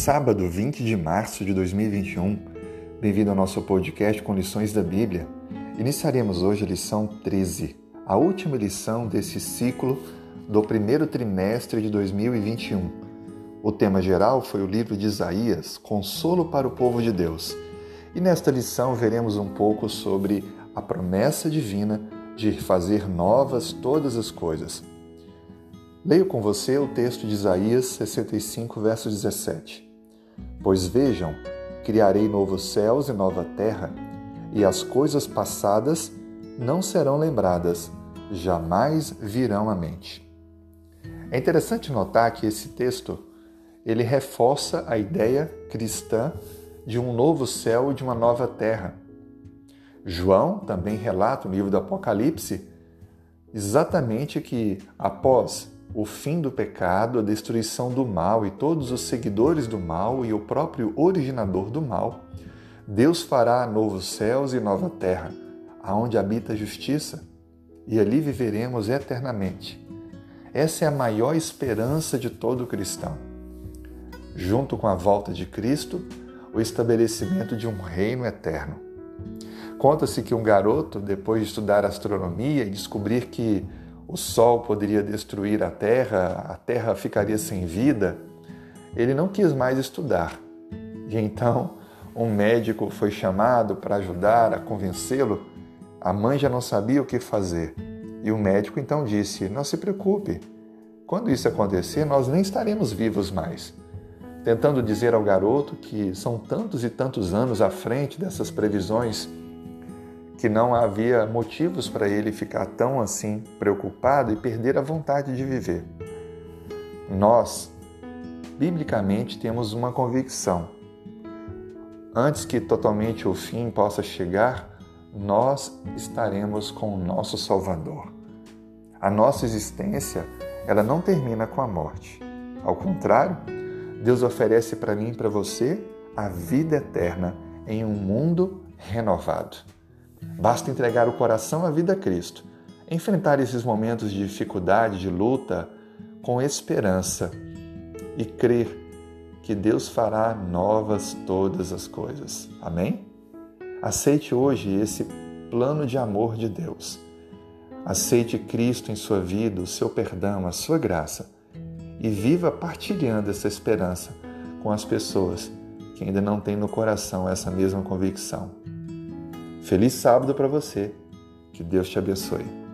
Sábado 20 de março de 2021, bem-vindo ao nosso podcast com lições da Bíblia. Iniciaremos hoje a lição 13, a última lição desse ciclo do primeiro trimestre de 2021. O tema geral foi o livro de Isaías, Consolo para o Povo de Deus. E nesta lição veremos um pouco sobre a promessa divina de fazer novas todas as coisas. Leio com você o texto de Isaías 65, verso 17. Pois vejam, criarei novos céus e nova terra, e as coisas passadas não serão lembradas, jamais virão à mente. É interessante notar que esse texto ele reforça a ideia cristã de um novo céu e de uma nova terra. João também relata no livro do Apocalipse exatamente que após o fim do pecado, a destruição do mal e todos os seguidores do mal e o próprio originador do mal, Deus fará novos céus e nova terra, aonde habita a justiça, e ali viveremos eternamente. Essa é a maior esperança de todo cristão. Junto com a volta de Cristo, o estabelecimento de um reino eterno. Conta-se que um garoto, depois de estudar astronomia e descobrir que o sol poderia destruir a terra, a terra ficaria sem vida, ele não quis mais estudar. E então um médico foi chamado para ajudar a convencê-lo. A mãe já não sabia o que fazer. E o médico então disse: Não se preocupe, quando isso acontecer, nós nem estaremos vivos mais. Tentando dizer ao garoto que são tantos e tantos anos à frente dessas previsões que não havia motivos para ele ficar tão assim preocupado e perder a vontade de viver. Nós, biblicamente, temos uma convicção. Antes que totalmente o fim possa chegar, nós estaremos com o nosso Salvador. A nossa existência, ela não termina com a morte. Ao contrário, Deus oferece para mim e para você a vida eterna em um mundo renovado. Basta entregar o coração à vida a Cristo, enfrentar esses momentos de dificuldade, de luta, com esperança e crer que Deus fará novas todas as coisas. Amém? Aceite hoje esse plano de amor de Deus. Aceite Cristo em sua vida, o seu perdão, a sua graça e viva partilhando essa esperança com as pessoas que ainda não têm no coração essa mesma convicção. Feliz sábado para você. Que Deus te abençoe.